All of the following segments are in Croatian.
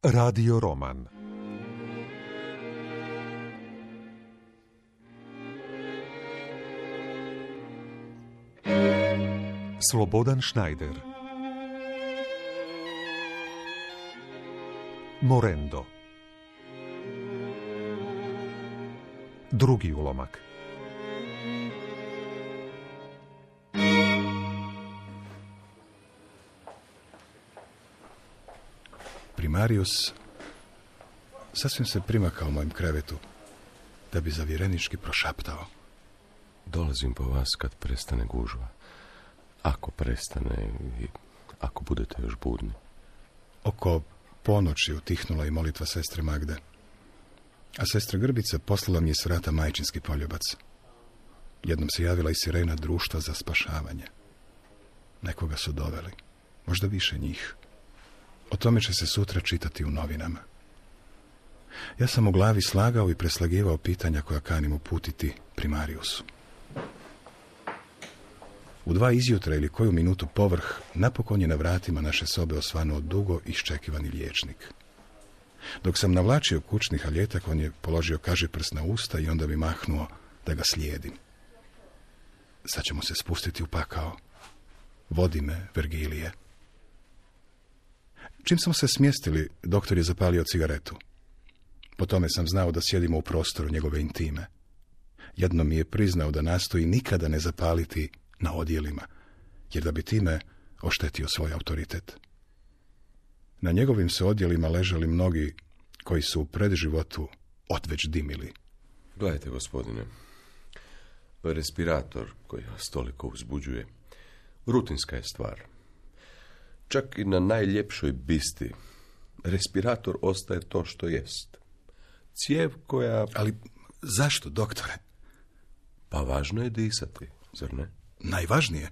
Radio Roman. Slobodan Schneider. Morendo. Drugi ulomak Primarius sasvim se primakao mojem krevetu, da bi zavjerenički prošaptao. Dolazim po vas kad prestane gužva. Ako prestane i ako budete još budni. Oko ponoći utihnula i molitva sestre Magde. A sestra Grbica poslala mi je s vrata majčinski poljubac. Jednom se javila i sirena društva za spašavanje. Nekoga su doveli. Možda više njih. O tome će se sutra čitati u novinama. Ja sam u glavi slagao i preslagivao pitanja koja kanim uputiti primariusu. U dva izjutra ili koju minutu povrh, napokon je na vratima naše sobe osvanuo dugo iščekivani liječnik. Dok sam navlačio kućni haljetak, on je položio prst na usta i onda mi mahnuo da ga slijedim. Sad ćemo se spustiti u pakao. Vodi me, Vergilije. Čim smo se smjestili, doktor je zapalio cigaretu. Po tome sam znao da sjedimo u prostoru njegove intime. Jedno mi je priznao da nastoji nikada ne zapaliti na odjelima, jer da bi time oštetio svoj autoritet. Na njegovim se odjelima ležali mnogi koji su u predživotu otveć dimili. Gledajte, gospodine, respirator koji vas toliko uzbuđuje, rutinska je stvar. Čak i na najljepšoj bisti respirator ostaje to što jest. Cijev koja... Ali zašto, doktore? Pa važno je disati, zar ne? Najvažnije.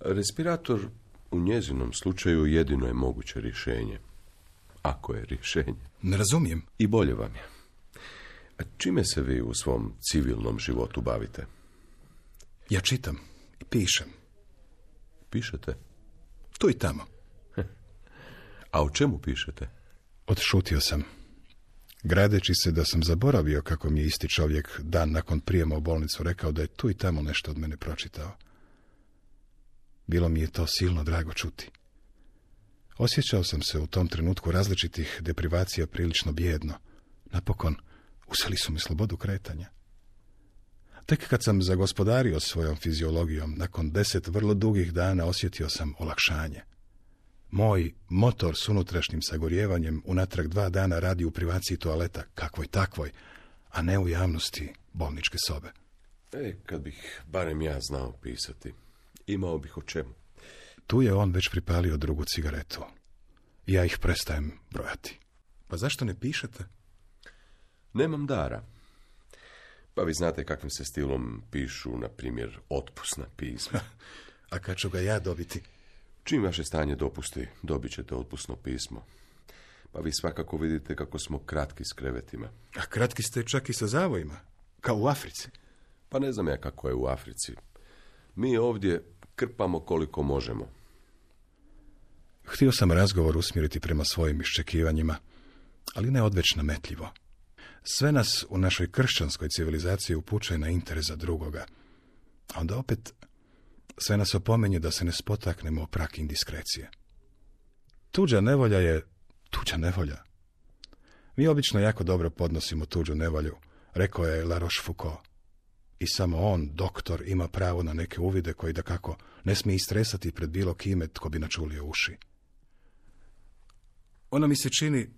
Respirator u njezinom slučaju jedino je moguće rješenje. Ako je rješenje. Ne razumijem. I bolje vam je. A čime se vi u svom civilnom životu bavite? Ja čitam i pišem. Pišete? Tu i tamo. A o čemu pišete? Odšutio sam. Gradeći se da sam zaboravio kako mi je isti čovjek dan nakon prijema u bolnicu rekao da je tu i tamo nešto od mene pročitao. Bilo mi je to silno drago čuti. Osjećao sam se u tom trenutku različitih deprivacija prilično bijedno. Napokon, useli su mi slobodu kretanja. Tek kad sam zagospodario svojom fiziologijom, nakon deset vrlo dugih dana osjetio sam olakšanje. Moj motor s unutrašnjim sagorjevanjem unatrag dva dana radi u privaciji toaleta, kakvoj takvoj, a ne u javnosti bolničke sobe. E, kad bih barem ja znao pisati, imao bih o čemu. Tu je on već pripalio drugu cigaretu. Ja ih prestajem brojati. Pa zašto ne pišete? Nemam dara. Pa vi znate kakvim se stilom pišu, na primjer, otpusna pisma. A kad ću ga ja dobiti? Čim vaše stanje dopusti, dobit ćete otpusno pismo. Pa vi svakako vidite kako smo kratki s krevetima. A kratki ste čak i sa zavojima, kao u Africi. Pa ne znam ja kako je u Africi. Mi ovdje krpamo koliko možemo. Htio sam razgovor usmjeriti prema svojim iščekivanjima, ali ne odveć nametljivo. Sve nas u našoj kršćanskoj civilizaciji upućuje na interes za drugoga. A onda opet sve nas opomenje da se ne spotaknemo o prak indiskrecije. Tuđa nevolja je tuđa nevolja. Mi obično jako dobro podnosimo tuđu nevolju, rekao je La Rochefoucauld. I samo on, doktor, ima pravo na neke uvide koji da kako ne smije istresati pred bilo kime tko bi načulio uši. Ona mi se čini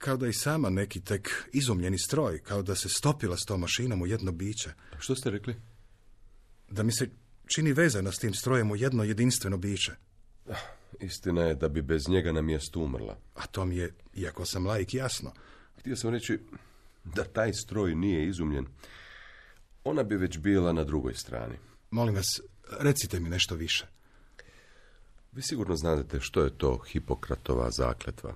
kao da i sama neki tek izumljeni stroj, kao da se stopila s tom mašinom u jedno biće. Što ste rekli? Da mi se čini vezana s tim strojem u jedno jedinstveno biće. Ah, istina je da bi bez njega na mjestu umrla. A to mi je, iako sam laik, jasno. Htio sam reći da taj stroj nije izumljen. Ona bi već bila na drugoj strani. Molim vas, recite mi nešto više. Vi sigurno znate što je to Hipokratova zakletva.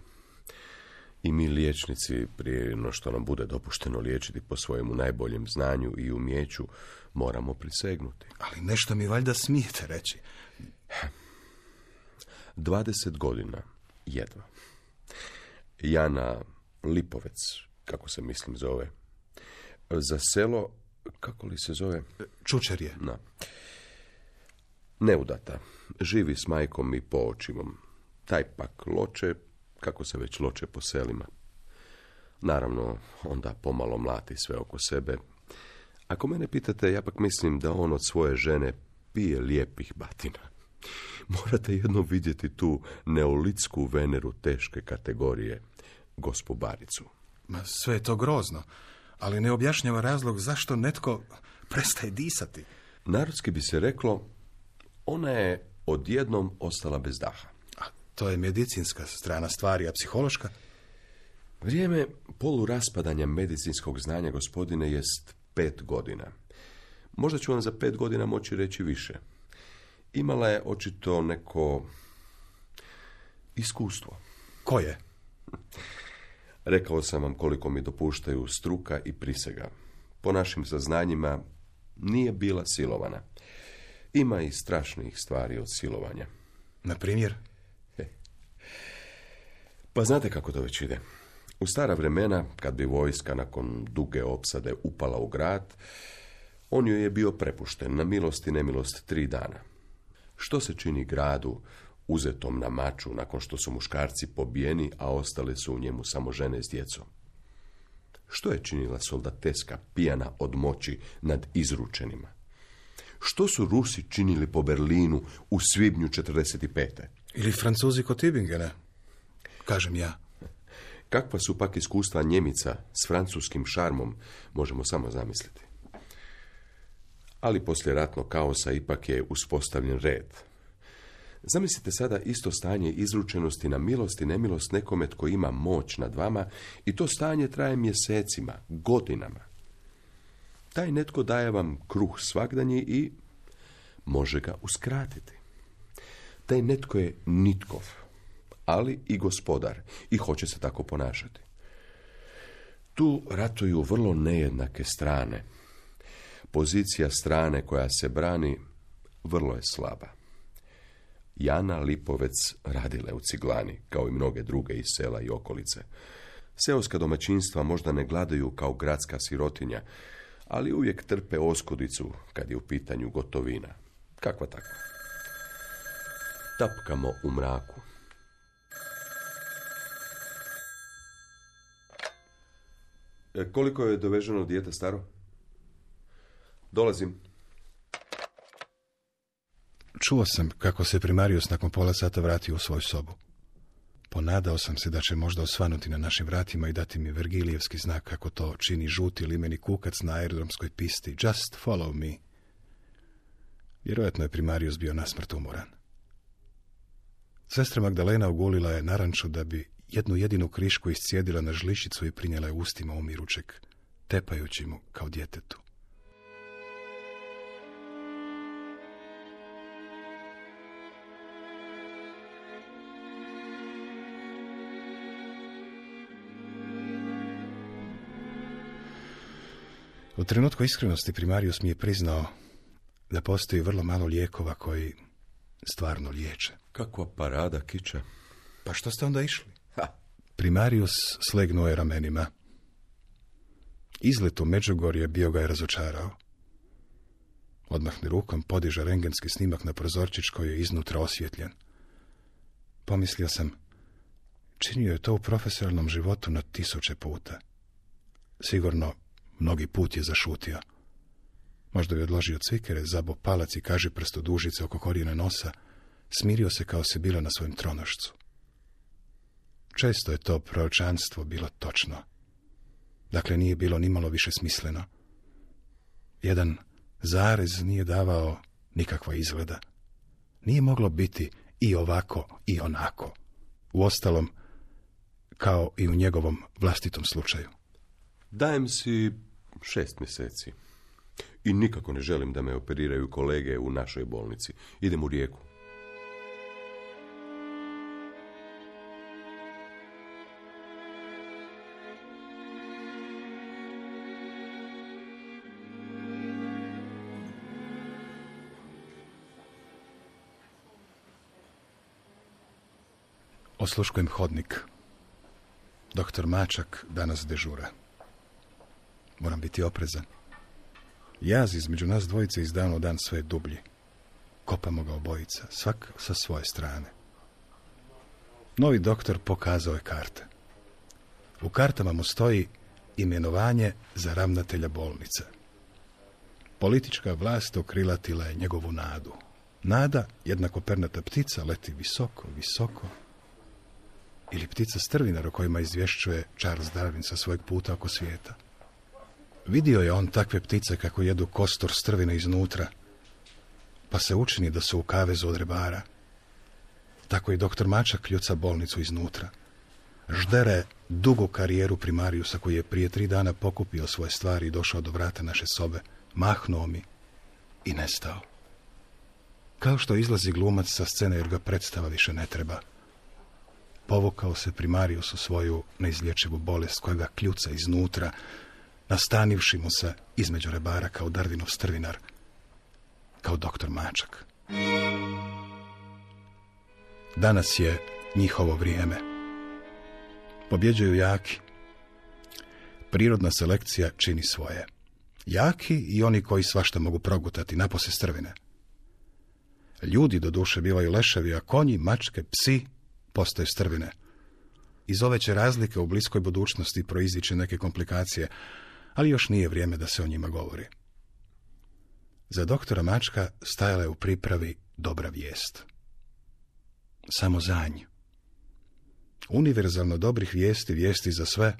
I mi liječnici, prije no što nam bude dopušteno liječiti po svojemu najboljem znanju i umjeću, moramo prisegnuti. Ali nešto mi valjda smijete reći. 20 godina, jedva. Jana Lipovec, kako se mislim zove. Za selo, kako li se zove? Čučer je. Na. Neudata. Živi s majkom i poočivom. Taj pak loče, kako se već loče po selima. Naravno, onda pomalo mlati sve oko sebe. Ako mene pitate, ja pak mislim da on od svoje žene pije lijepih batina. Morate jednom vidjeti tu neolitsku veneru teške kategorije, gospobaricu. Ma sve je to grozno, ali ne objašnjava razlog zašto netko prestaje disati. Narodski bi se reklo, ona je odjednom ostala bez daha. To je medicinska strana stvari, a psihološka? Vrijeme poluraspadanja medicinskog znanja, gospodine, jest pet godina. Možda ću vam za pet godina moći reći više. Imala je očito neko iskustvo. Koje? Rekao sam vam koliko mi dopuštaju struka i prisega. Po našim saznanjima nije bila silovana. Ima i strašnijih stvari od silovanja. Na primjer? Pa znate kako to već ide. U stara vremena, kad bi vojska nakon duge opsade upala u grad, on joj je bio prepušten na milost i nemilost tri dana. Što se čini gradu uzetom na maču nakon što su muškarci pobijeni, a ostale su u njemu samo žene s djecom? Što je činila soldateska pijana od moći nad izručenima? Što su Rusi činili po Berlinu u svibnju 45. Ili Francuzi kod Tibingena, kažem ja. Kakva su pak iskustva Njemica s francuskim šarmom, možemo samo zamisliti. Ali poslije ratnog kaosa ipak je uspostavljen red. Zamislite sada isto stanje izručenosti na milost i nemilost nekome tko ima moć nad vama i to stanje traje mjesecima, godinama. Taj netko daje vam kruh svagdanji i može ga uskratiti. Taj netko je nitkov, ali i gospodar i hoće se tako ponašati. Tu ratuju vrlo nejednake strane. Pozicija strane koja se brani vrlo je slaba. Jana Lipovec radila u ciglani, kao i mnoge druge iz sela i okolice. Seoska domaćinstva možda ne gladaju kao gradska sirotinja, ali uvijek trpe oskodicu kad je u pitanju gotovina. Kakva takva? Tapkamo u mraku. Koliko je doveženo dijete staro? Dolazim. Čuo sam kako se primarius nakon pola sata vratio u svoju sobu. Ponadao sam se da će možda osvanuti na našim vratima i dati mi Vergilijevski znak kako to čini žuti limeni kukac na aerodromskoj pisti. Just follow me. Vjerojatno je primarius bio nasmrt umoran. Sestra Magdalena ogulila je naranču da bi jednu jedinu krišku iscijedila na žličicu i prinjela je ustima umiručeg, tepajući mu kao djetetu. U trenutku iskrenosti primarius mi je priznao da postoji vrlo malo lijekova koji stvarno liječe. Kakva parada kiča. Pa što ste onda išli? Primarius slegnuo je ramenima. Izlet u Međugorje bio ga je razočarao. Odmahne rukom, podiže rengenski snimak na prozorčić koji je iznutra osvjetljen. Pomislio sam, činio je to u profesionalnom životu na tisuće puta. Sigurno, mnogi put je zašutio. Možda je odložio cvikere, zabo palac i kaže prsto dužice oko korijene nosa, smirio se kao se bila na svojem tronošcu. Često je to proročanstvo bilo točno. Dakle, nije bilo nimalo više smisleno. Jedan zarez nije davao nikakva izgleda. Nije moglo biti i ovako i onako. Uostalom, kao i u njegovom vlastitom slučaju. Dajem si šest mjeseci. I nikako ne želim da me operiraju kolege u našoj bolnici. Idem u rijeku. Osluškujem hodnik. Doktor Mačak danas dežura. Moram biti oprezan. Jaz između nas dvojice iz dana u dan sve dublji. Kopamo ga obojica, svak sa svoje strane. Novi doktor pokazao je karte. U kartama mu stoji imenovanje za ravnatelja bolnice. Politička vlast okrilatila je njegovu nadu. Nada, jednako pernata ptica, leti visoko, visoko. Ili ptica strvinar o kojima izvješćuje Charles Darwin sa svojeg puta oko svijeta. Vidio je on takve ptice kako jedu kostor strvine iznutra, pa se učini da su u kavezu od rebara. Tako i doktor Mačak kljuca bolnicu iznutra. Ždere dugu karijeru primarijusa koji je prije tri dana pokupio svoje stvari i došao do vrata naše sobe, mahnuo mi i nestao. Kao što izlazi glumac sa scene jer ga predstava više ne treba. Povukao se primarius u svoju neizlječivu bolest koja ga kljuca iznutra, nastanivši mu se između rebara kao Darvinov strvinar, kao doktor Mačak. Danas je njihovo vrijeme. Pobjeđuju jaki. Prirodna selekcija čini svoje. Jaki i oni koji svašta mogu progutati, napose strvine. Ljudi do duše bivaju leševi, a konji, mačke, psi postaju strvine. Iz ove će razlike u bliskoj budućnosti proizići neke komplikacije, ali još nije vrijeme da se o njima govori. Za doktora Mačka stajala je u pripravi dobra vijest. Samo za nj. Univerzalno dobrih vijesti, vijesti za sve,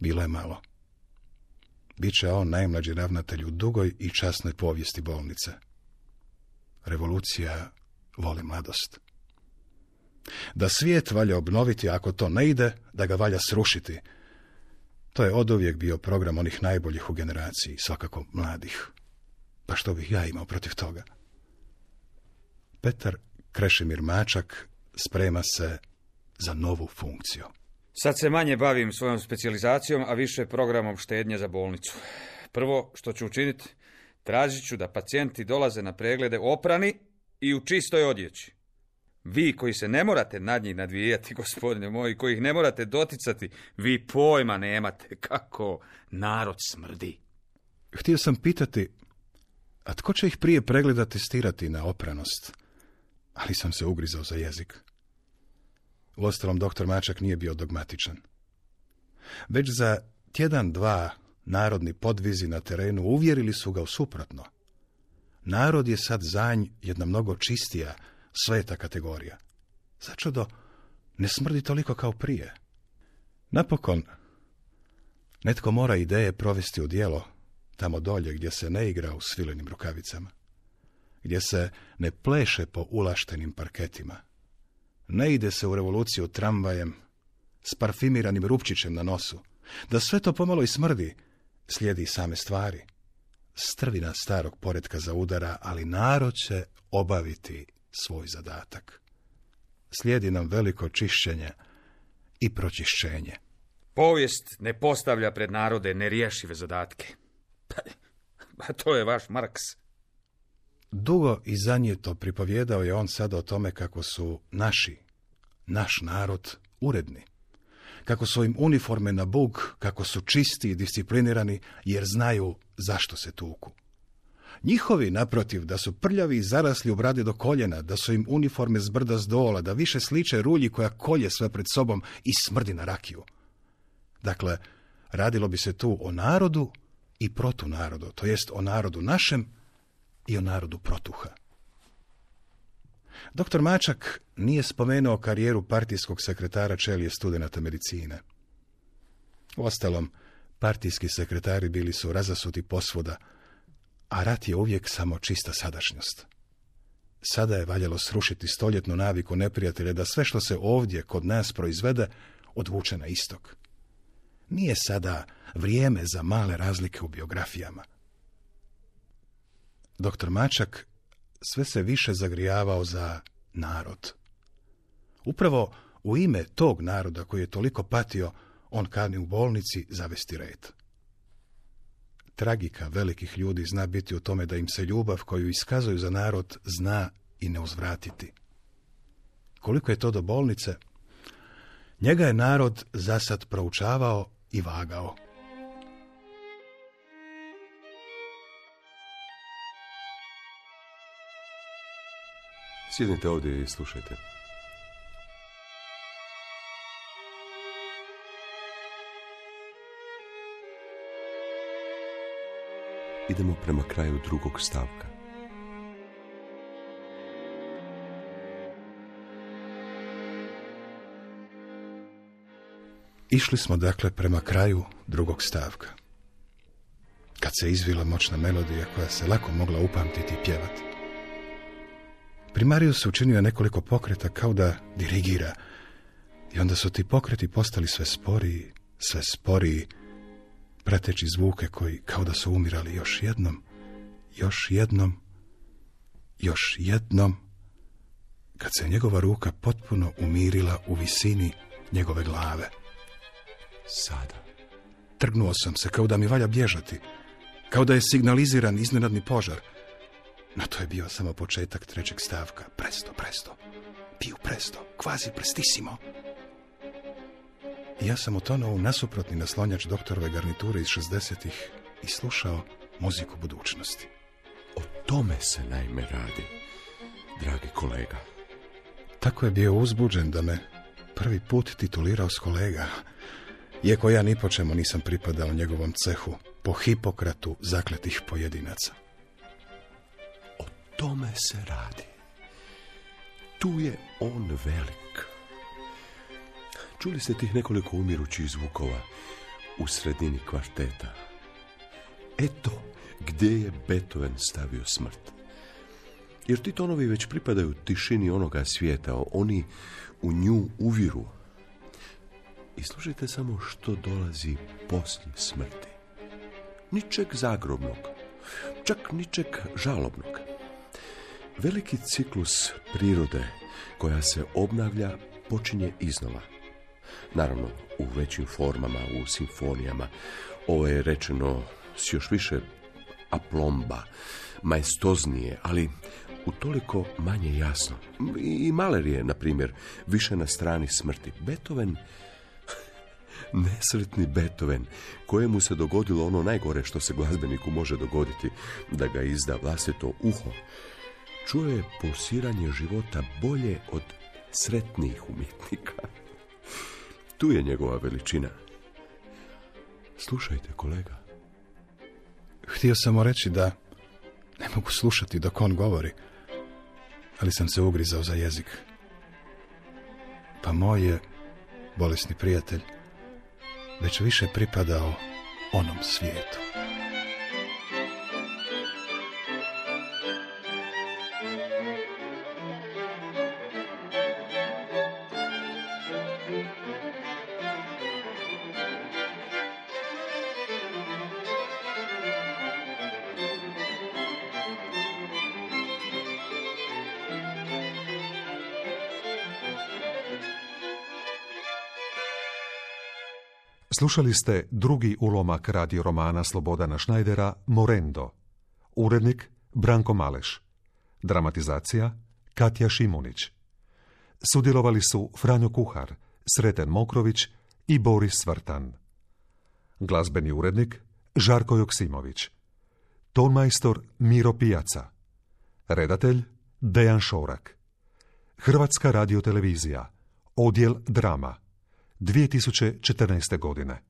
bilo je malo. Biće on najmlađi ravnatelj u dugoj i časnoj povijesti bolnice. Revolucija voli mladost. Da svijet valja obnoviti, ako to ne ide, da ga valja srušiti. To je oduvijek bio program onih najboljih u generaciji, svakako mladih. Pa što bih ja imao protiv toga? Petar Krešimir Mačak sprema se za novu funkciju. Sad se manje bavim svojom specijalizacijom, a više programom štednje za bolnicu. Prvo što ću učiniti, tražit ću da pacijenti dolaze na preglede oprani i u čistoj odjeći. Vi koji se ne morate nad njih nadvijati, gospodine moji, koji ih ne morate doticati, vi pojma nemate kako narod smrdi. Htio sam pitati, a tko će ih prije pregleda testirati na opranost? Ali sam se ugrizao za jezik. Uostalom, doktor Mačak nije bio dogmatičan. Već za tjedan, dva, narodni podvizi na terenu uvjerili su ga u suprotno. Narod je sad zanj jedna mnogo čistija, sveta kategorija. Začudo, ne smrdi toliko kao prije. Napokon, netko mora ideje provesti u djelo, tamo dolje gdje se ne igra u svilenim rukavicama, gdje se ne pleše po ulaštenim parketima, ne ide se u revoluciju tramvajem s parfimiranim rupčićem na nosu, da sve to pomalo i smrdi, slijedi same stvari. Strvina starog poredka za udara, ali narod će obaviti svoj zadatak. Slijedi nam veliko čišćenje i pročišćenje. Povijest ne postavlja pred narode nerješive zadatke. Pa, pa to je vaš Marks. Dugo i to pripovjedao je on sada o tome kako su naši, naš narod, uredni. Kako su im uniforme na bug, kako su čisti i disciplinirani, jer znaju zašto se tuku. Njihovi, naprotiv, da su prljavi i zarasli u brade do koljena, da su im uniforme zbrda s dola, da više sliče rulji koja kolje sve pred sobom i smrdi na rakiju. Dakle, radilo bi se tu o narodu i protunarodu, to jest o narodu našem i o narodu protuha. Doktor Mačak nije spomenuo karijeru partijskog sekretara čelije studenata medicine. Uostalom, partijski sekretari bili su razasuti posvuda, a rat je uvijek samo čista sadašnjost. Sada je valjalo srušiti stoljetnu naviku neprijatelja da sve što se ovdje kod nas proizvede odvuče na istok. Nije sada vrijeme za male razlike u biografijama. Doktor Mačak sve se više zagrijavao za narod. Upravo u ime tog naroda koji je toliko patio, on kani u bolnici zavesti red. Tragika velikih ljudi zna biti u tome da im se ljubav koju iskazuju za narod zna i ne uzvratiti. Koliko je to do bolnice, Njega je narod zasad proučavao i vagao. Sjednite ovdje i slušajte. Idemo prema kraju drugog stavka. Išli smo dakle prema kraju drugog stavka. Kad se izvila moćna melodija koja se lako mogla upamtiti i pjevati. Primario se učinio nekoliko pokreta kao da dirigira i onda su ti pokreti postali sve sporiji, sve sporiji, prateći zvuke koji kao da su umirali još jednom, još jednom, još jednom, kad se njegova ruka potpuno umirila u visini njegove glave. Sada. Trgnuo sam se kao da mi valja bježati, kao da je signaliziran iznenadni požar. No to je bio samo početak trećeg stavka. Presto, presto. Piju presto, kvazi prestissimo. Ja sam utonuo u nasuprotni naslonjač doktorove garniture iz 60-ih i slušao muziku budućnosti. O tome se naime radi, dragi kolega. Tako je bio uzbuđen da me prvi put titulirao s kolega. Iako ja ni po čemu nisam pripadao njegovom cehu, po Hipokratu zakletih pojedinaca. O tome se radi. Tu je on velik. Čuli ste tih nekoliko umirućih zvukova u sredini kvarteta. Eto gdje je Beethoven stavio smrt. Jer ti tonovi već pripadaju tišini onoga svijeta, oni u nju uviru. I slušajte samo što dolazi poslije smrti. Ničeg zagrobnog, čak ničeg žalobnog. Veliki ciklus prirode koja se obnavlja počinje iznova. Naravno, u većim formama, u simfonijama. Ovo je rečeno s još više aplomba, majestoznije, ali utoliko manje jasno. I Maler je, na primjer, više na strani smrti. Beethoven, nesretni Beethoven, kojemu se dogodilo ono najgore što se glazbeniku može dogoditi, da ga izda vlastito uho, čuje pulsiranje života bolje od sretnijih umjetnika. Tu je njegova veličina. Slušajte, kolega. Htio sam mu reći da ne mogu slušati dok on govori, ali sam se ugrizao za jezik. Pa moj je, bolesni prijatelj, već više pripadao onom svijetu. Slušali ste drugi ulomak radio romana Slobodana Šnajdera Morendo. Urednik Branko Maleš. Dramatizacija Katja Šimunić. Sudjelovali su Franjo Kuhar, Sreten Mokrović i Boris Svrtan. Glazbeni urednik Žarko Joksimović. Tonmajstor Miro Pijaca. Redatelj Dejan Šorak. Hrvatska radiotelevizija. Odjel drama. 2014. godine.